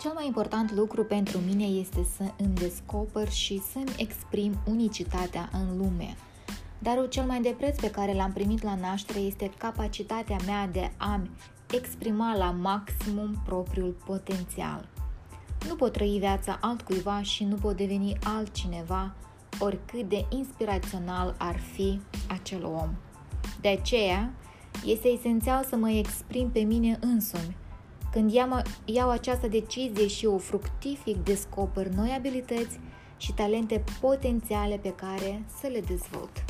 Cel mai important lucru pentru mine este să îmi descoper și să-mi exprim unicitatea în lume. Darul cel mai de preț pe care l-am primit la naștere este capacitatea mea de a-mi exprima la maximum propriul potențial. Nu pot trăi viața altcuiva și nu pot deveni altcineva, oricât de inspirațional ar fi acel om. De aceea, este esențial să mă exprim pe mine însumi. Când iau, iau această decizie și o fructific, descoper noi abilități și talente potențiale pe care să le dezvolt.